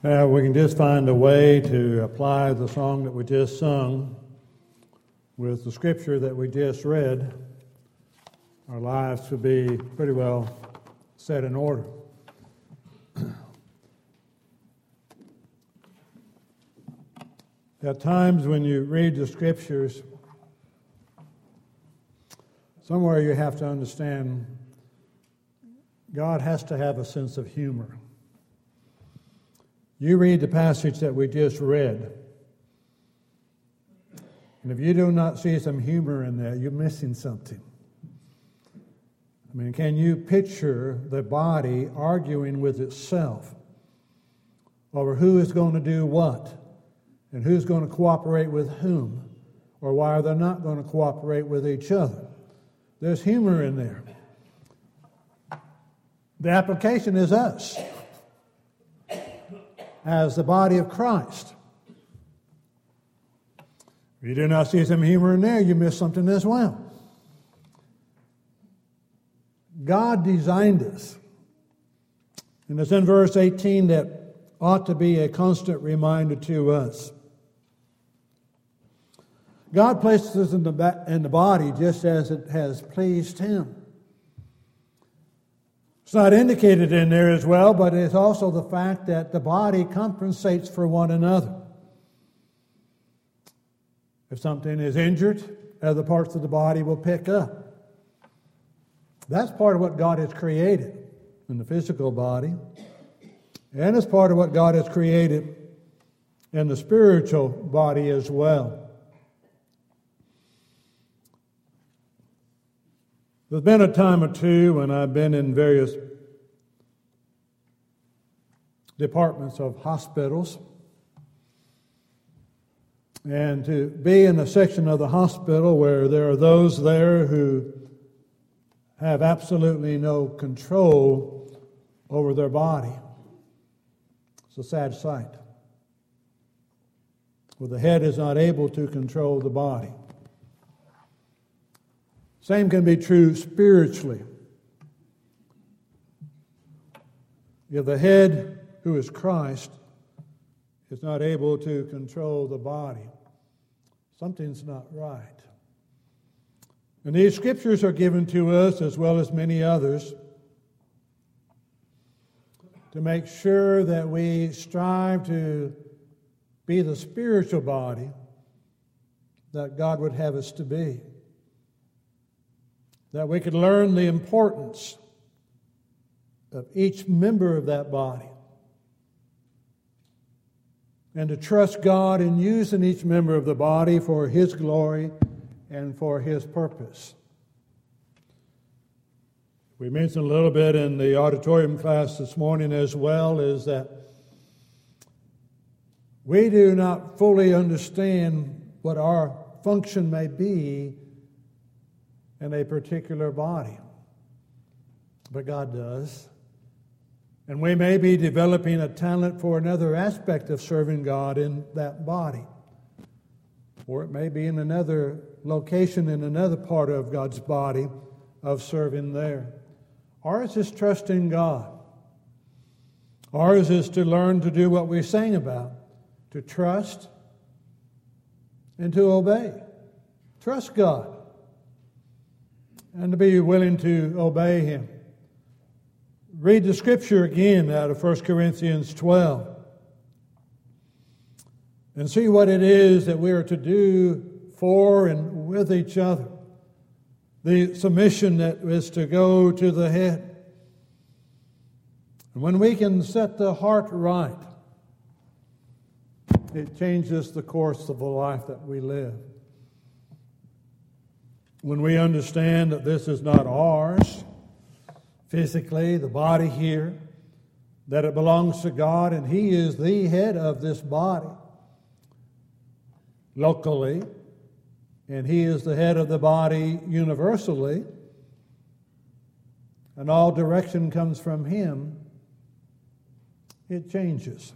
Now, we can just find a way to apply the song that we just sung with the scripture that we just read. Our lives would be pretty well set in order. At times when you read the scriptures, somewhere you have to understand God has to have a sense of humor. You read the passage that we just read, and if you do not see some humor in there, you're missing something. I mean, can you picture the body arguing with itself over who is going to do what and who's going to cooperate with whom or why are they're not going to cooperate with each other? There's humor in there. The application is us as the body of Christ. If you do not see some humor in there, you miss something as well. God designed us. And it's in verse 18 that ought to be a constant reminder to us. God places us in the, in the body just as it has pleased Him. It's not indicated in there as well, but it's also the fact that the body compensates for one another. If something is injured, other parts of the body will pick up. That's part of what God has created in the physical body, and it's part of what God has created in the spiritual body as well. There's been a time or two when I've been in various departments of hospitals. And to be in a section of the hospital where there are those there who have absolutely no control over their body. It's a sad sight. Where the head is not able to control the body. Same can be true spiritually. If the head, who is Christ, is not able to control the body, something's not right. And these scriptures are given to us, as well as many others, to make sure that we strive to be the spiritual body that God would have us to be that we could learn the importance of each member of that body and to trust God in using each member of the body for His glory and for His purpose. We mentioned a little bit in the auditorium class this morning as well is that we do not fully understand what our function may be in a particular body. But God does. And we may be developing a talent for another aspect of serving God in that body. Or it may be in another location in another part of God's body of serving there. Ours is trusting God. Ours is to learn to do what we sang about to trust and to obey. Trust God and to be willing to obey Him. Read the scripture again out of 1 Corinthians 12 and see what it is that we are to do for and with each other. The submission that is to go to the head. And when we can set the heart right, it changes the course of the life that we live when we understand that this is not ours, physically, the body here, that it belongs to God and He is the head of this body locally, and He is the head of the body universally, and all direction comes from Him, it changes.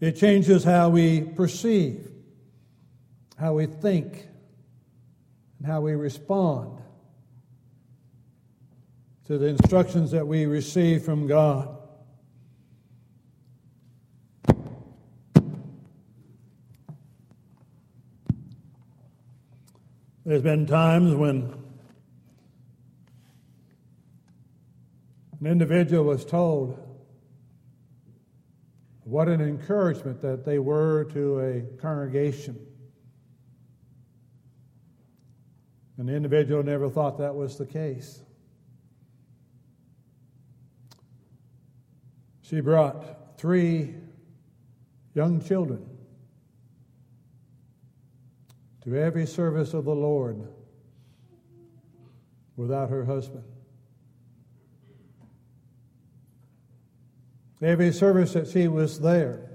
It changes how we perceive, how we think, and how we respond to the instructions that we receive from God. There's been times when an individual was told what an encouragement that they were to a congregation. And the individual never thought that was the case. She brought three young children to every service of the Lord without her husband. Every service that she was there,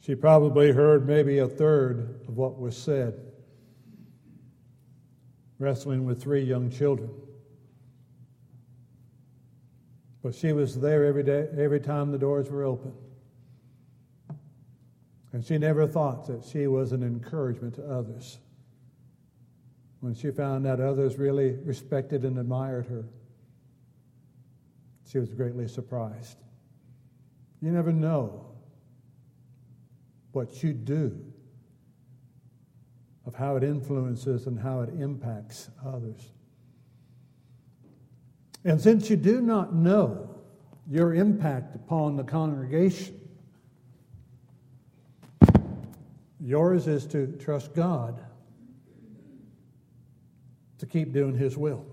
she probably heard maybe a third of what was said, wrestling with three young children. But she was there every day, every time the doors were open. And she never thought that she was an encouragement to others. When she found out others really respected and admired her, she was greatly surprised. You never know what you do of how it influences and how it impacts others. And since you do not know your impact upon the congregation, yours is to trust God to keep doing His will.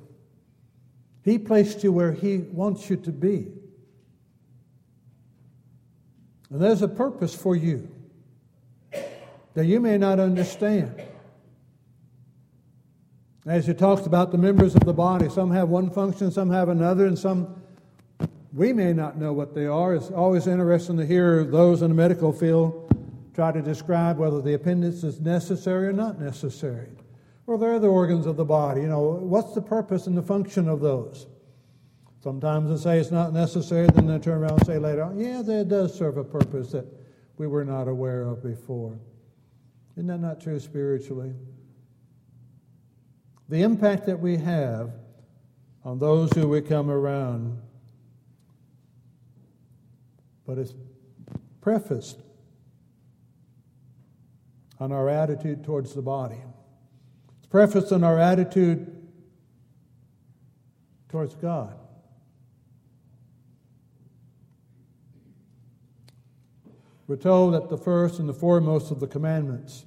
He placed you where He wants you to be. And there's a purpose for you that you may not understand. As you talked about the members of the body, some have one function, some have another, and some we may not know what they are. It's always interesting to hear those in the medical field try to describe whether the appendix is necessary or not necessary. Or there are the organs of the body. You know, what's the purpose and the function of those? Sometimes they say it's not necessary, then they turn around and say later on, yeah, that does serve a purpose that we were not aware of before. Isn't that not true spiritually? The impact that we have on those who we come around, but it's prefaced on our attitude towards the body. It's prefaced on our attitude towards God. We're told that the first and the foremost of the commandments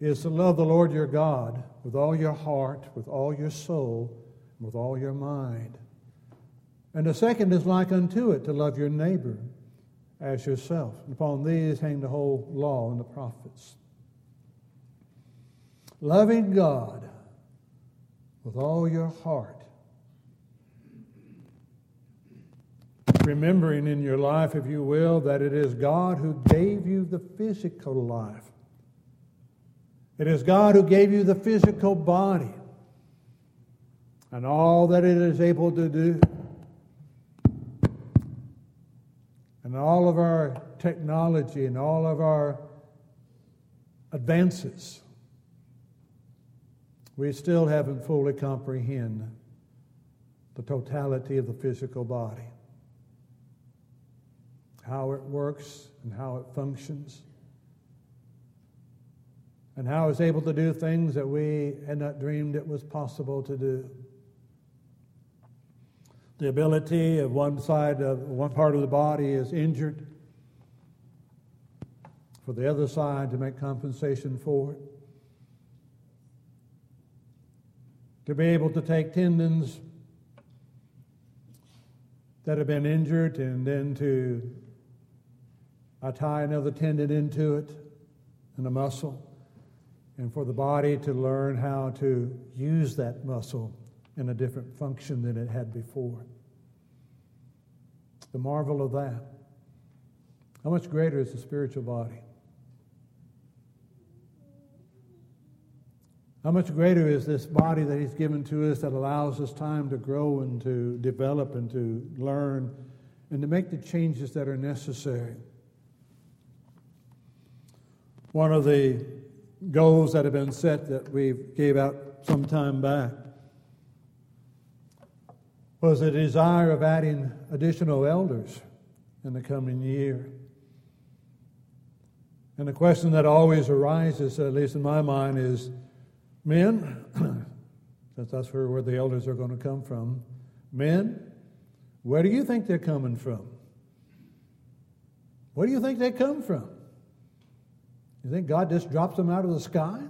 is to love the Lord your God with all your heart, with all your soul, and with all your mind. And the second is like unto it, to love your neighbor as yourself. And upon these hang the whole law and the prophets. Loving God with all your heart. Remembering in your life, if you will, that it is God who gave you the physical life. It is God who gave you the physical body and all that it is able to do. And all of our technology and all of our advances, we still haven't fully comprehended the totality of the physical body, how it works and how it functions and how it's able to do things that we had not dreamed it was possible to do. The ability of one side of one part of the body is injured, for the other side to make compensation for it. To be able to take tendons that have been injured and then to tie another tendon into it and a muscle and for the body to learn how to use that muscle in a different function than it had before. The marvel of that. How much greater is the spiritual body? How much greater is this body that He's given to us that allows us time to grow and to develop and to learn and to make the changes that are necessary? One of the goals that have been set that we gave out some time back was a desire of adding additional elders in the coming year. And the question that always arises, at least in my mind, is men, since that's where, where the elders are going to come from, men, where do you think they're coming from? Where do you think they come from? You think God just drops them out of the sky?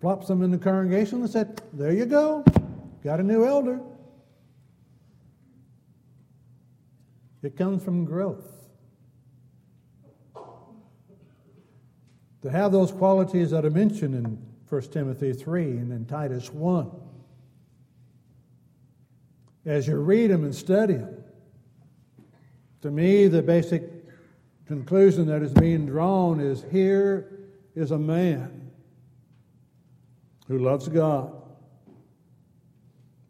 Plops them in the congregation and said, There you go, got a new elder. It comes from growth. To have those qualities that are mentioned in 1 Timothy 3 and in Titus 1. As you read them and study them, to me, the basic conclusion that is being drawn is here is a man who loves God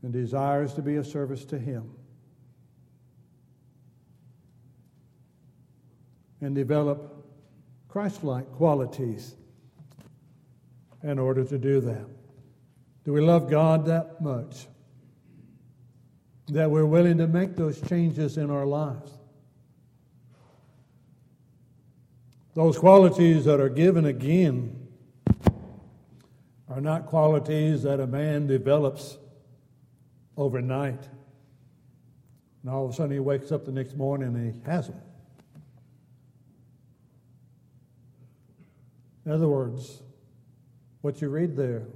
and desires to be of service to Him. and develop Christ like qualities in order to do that. Do we love God that much that we're willing to make those changes in our lives? Those qualities that are given again are not qualities that a man develops overnight. And all of a sudden he wakes up the next morning and he has them. In other words, what you read there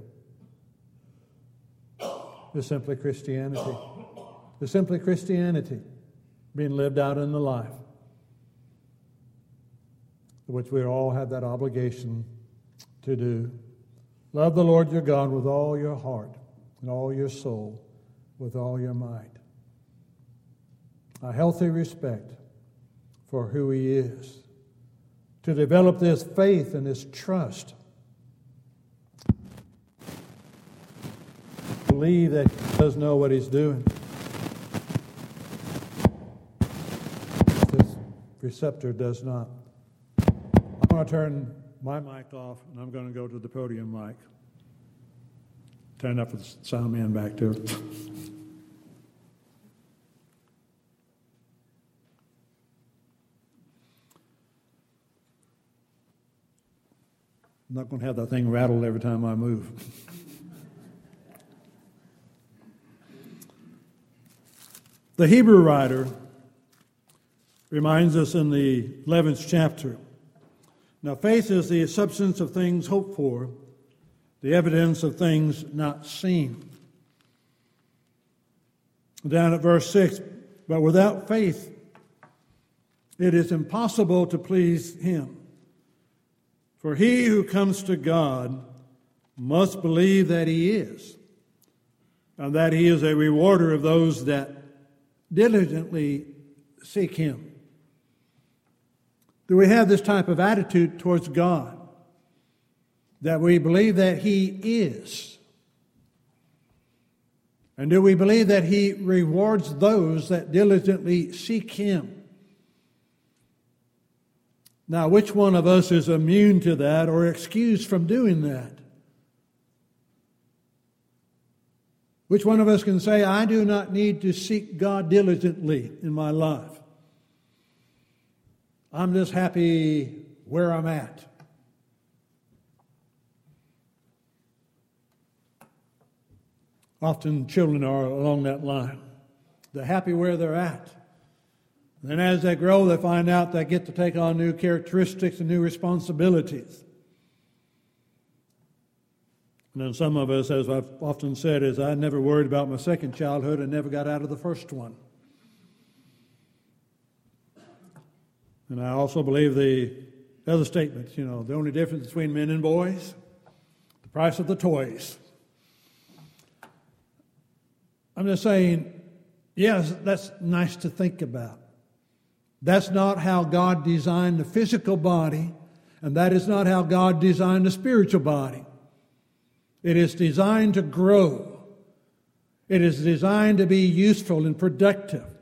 is simply Christianity. It's simply Christianity being lived out in the life, which we all have that obligation to do. Love the Lord your God with all your heart and all your soul, with all your might. A healthy respect for who He is to develop this faith and this trust. Believe that he does know what he's doing. This receptor does not. I'm going to turn my mic off and I'm going to go to the podium mic. Turn up with the sound man back it. I'm not going to have that thing rattle every time I move. the Hebrew writer reminds us in the 11th chapter now, faith is the substance of things hoped for, the evidence of things not seen. Down at verse 6 But without faith, it is impossible to please Him. For he who comes to God must believe that he is, and that he is a rewarder of those that diligently seek him. Do we have this type of attitude towards God? That we believe that he is? And do we believe that he rewards those that diligently seek him? Now, which one of us is immune to that or excused from doing that? Which one of us can say, I do not need to seek God diligently in my life? I'm just happy where I'm at. Often children are along that line. They're happy where they're at. And as they grow, they find out they get to take on new characteristics and new responsibilities. And then some of us, as I've often said, is I never worried about my second childhood and never got out of the first one. And I also believe the other statements, you know, the only difference between men and boys, the price of the toys. I'm just saying, yes, that's nice to think about. That's not how God designed the physical body, and that is not how God designed the spiritual body. It is designed to grow, it is designed to be useful and productive.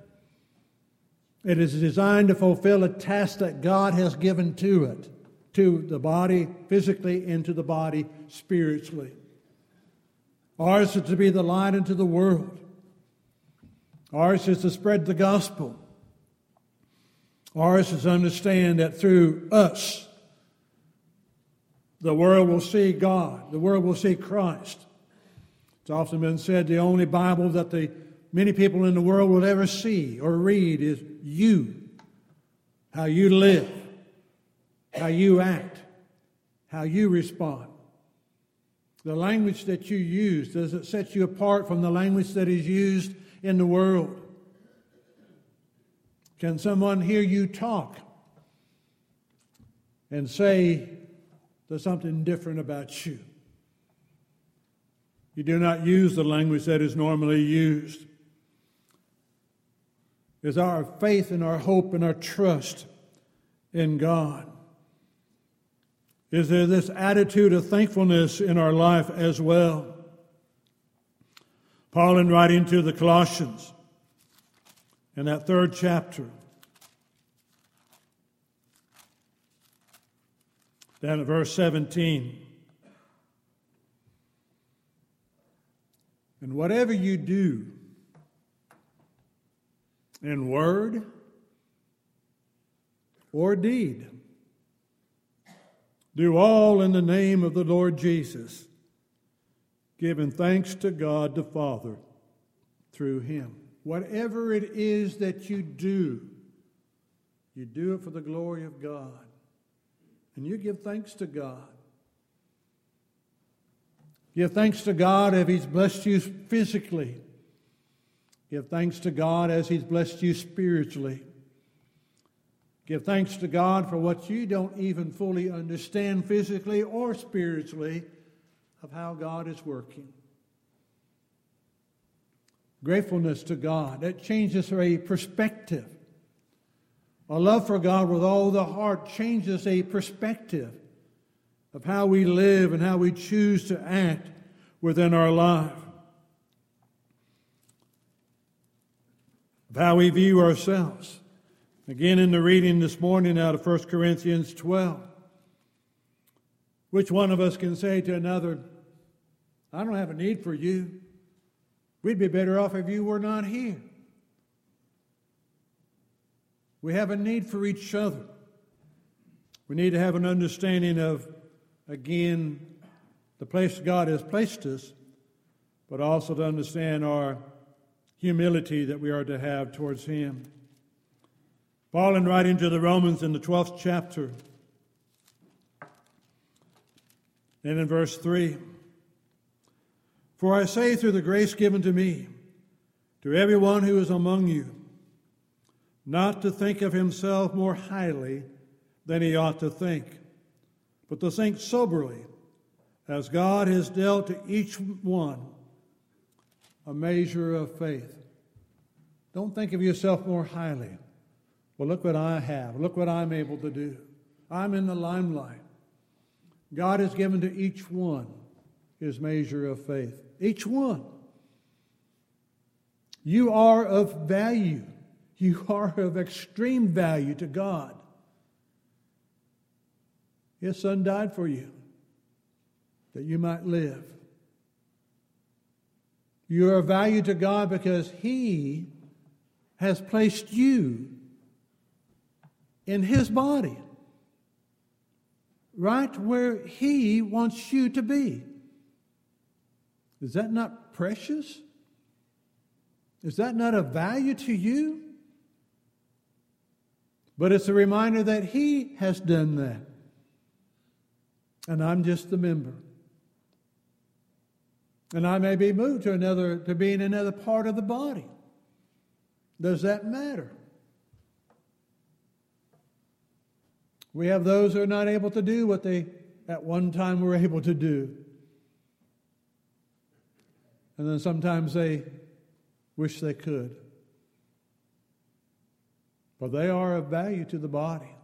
It is designed to fulfill a task that God has given to it, to the body physically and to the body spiritually. Ours is to be the light into the world. Ours is to spread the gospel. Ours is to understand that through us, the world will see God, the world will see Christ. It's often been said the only Bible that the many people in the world will ever see or read is you, how you live, how you act, how you respond. The language that you use, does it set you apart from the language that is used in the world? Can someone hear you talk and say there's something different about you? You do not use the language that is normally used. Is our faith and our hope and our trust in God? Is there this attitude of thankfulness in our life as well? Paul, in writing to the Colossians, in that third chapter, down at verse 17, and whatever you do in word or deed, do all in the name of the Lord Jesus, giving thanks to God the Father through him. Whatever it is that you do, you do it for the glory of God. And you give thanks to God. Give thanks to God if He's blessed you physically. Give thanks to God as He's blessed you spiritually. Give thanks to God for what you don't even fully understand physically or spiritually of how God is working. Gratefulness to God, that changes a perspective. A love for God with all the heart changes a perspective of how we live and how we choose to act within our life. Of how we view ourselves. Again, in the reading this morning out of 1 Corinthians 12, which one of us can say to another, I don't have a need for you. We'd be better off if you were not here. We have a need for each other. We need to have an understanding of, again, the place God has placed us, but also to understand our humility that we are to have towards Him. Paul, in writing to the Romans in the 12th chapter, and in verse 3 For I say through the grace given to me, to everyone who is among you, not to think of himself more highly than he ought to think, but to think soberly, as God has dealt to each one a measure of faith. Don't think of yourself more highly. Well, look what I have. Look what I'm able to do. I'm in the limelight. God has given to each one his measure of faith. Each one. You are of value. You are of extreme value to God. His son died for you that you might live. You are of value to God because He has placed you in his body, right where he wants you to be. Is that not precious? Is that not of value to you? But it's a reminder that he has done that. And I'm just the member. And I may be moved to another to be in another part of the body. Does that matter? We have those who are not able to do what they at one time were able to do. And then sometimes they wish they could. But they are of value to the body.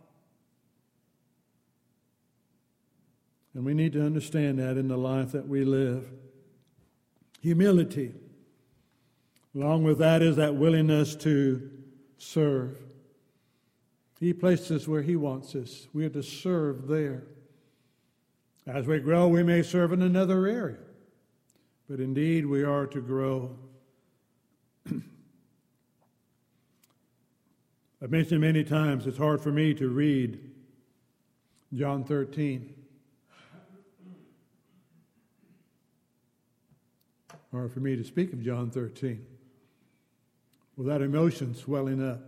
And we need to understand that in the life that we live. Humility. Along with that is that willingness to serve. He places us where He wants us. We are to serve there. As we grow, we may serve in another area, but indeed we are to grow. I've mentioned many times it's hard for me to read John 13. Or for me to speak of John 13 without emotion swelling up.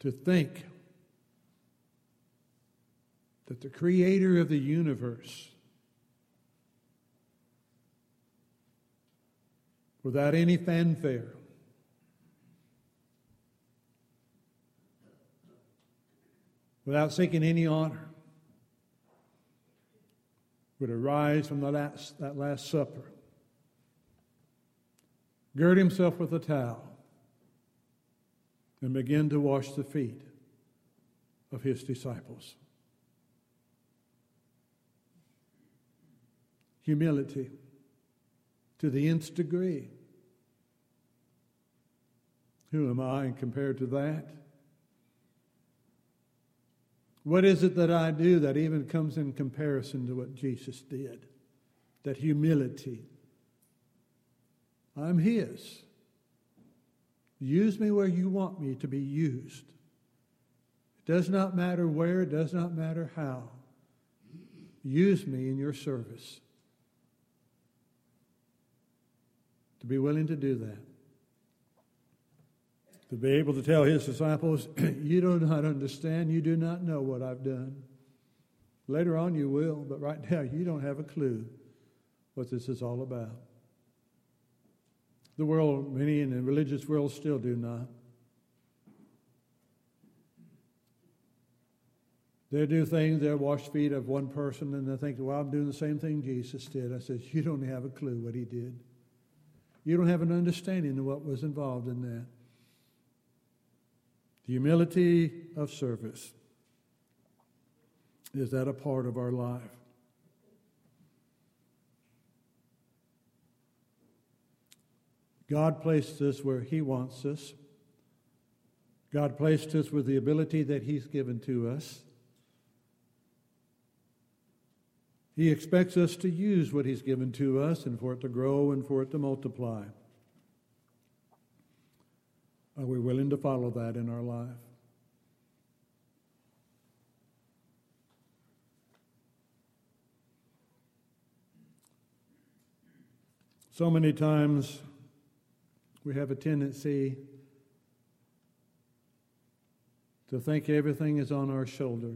To think that the creator of the universe, without any fanfare, without seeking any honor, would arise from the last, that Last Supper, gird himself with a towel, and begin to wash the feet of his disciples. Humility to the nth degree. Who am I compared to that? What is it that I do that even comes in comparison to what Jesus did? That humility. I'm His. Use me where you want me to be used. It does not matter where, it does not matter how. Use me in your service. To be willing to do that to be able to tell his disciples, You do not understand, you do not know what I've done. Later on, you will, but right now, you don't have a clue what this is all about. The world, many in the religious world, still do not. They do things, they'll wash feet of one person, and they think, well, I'm doing the same thing Jesus did. I said, you don't have a clue what he did. You don't have an understanding of what was involved in that. The humility of service. Is that a part of our life? God placed us where He wants us. God placed us with the ability that He's given to us. He expects us to use what He's given to us and for it to grow and for it to multiply. Are we willing to follow that in our life? So many times we have a tendency to think everything is on our shoulder.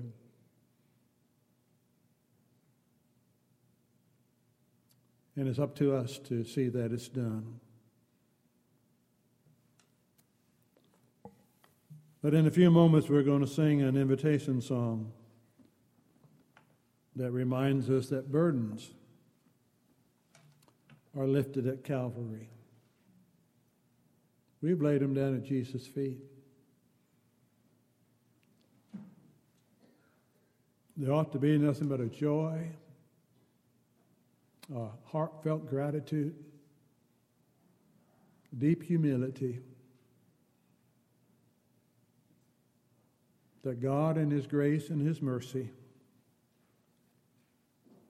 And it's up to us to see that it's done. But in a few moments, we're going to sing an invitation song that reminds us that burdens are lifted at Calvary. We've laid them down at Jesus' feet. There ought to be nothing but a joy, a heartfelt gratitude, deep humility that God, in His grace and His mercy,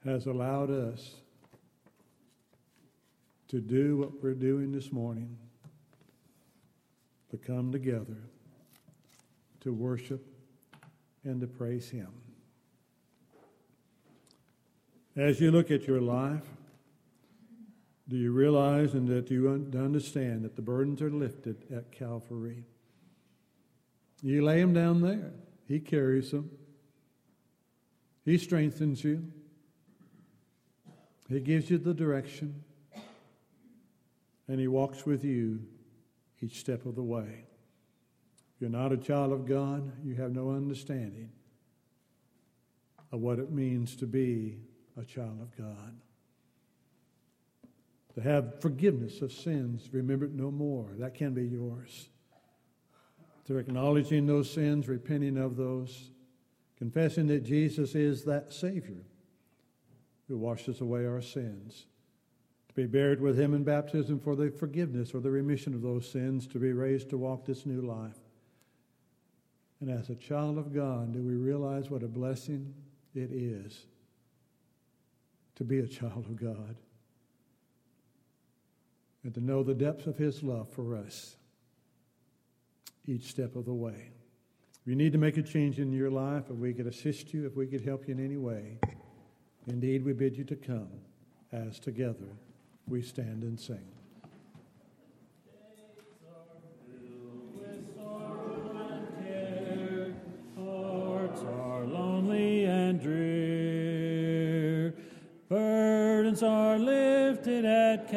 has allowed us to do what we're doing this morning to come together to worship and to praise Him. As you look at your life, do you realize and that you understand that the burdens are lifted at Calvary? You lay them down there. He carries them. He strengthens you. He gives you the direction. And He walks with you each step of the way. If you're not a child of God, you have no understanding of what it means to be a child of God. To have forgiveness of sins, remember it no more. That can be yours through acknowledging those sins, repenting of those, confessing that Jesus is that Savior who washes away our sins, to be buried with Him in baptism for the forgiveness or the remission of those sins, to be raised to walk this new life. And as a child of God, do we realize what a blessing it is to be a child of God and to know the depths of His love for us? each step of the way. If you need to make a change in your life, if we could assist you, if we could help you in any way, indeed we bid you to come as together we stand and sing. are lifted at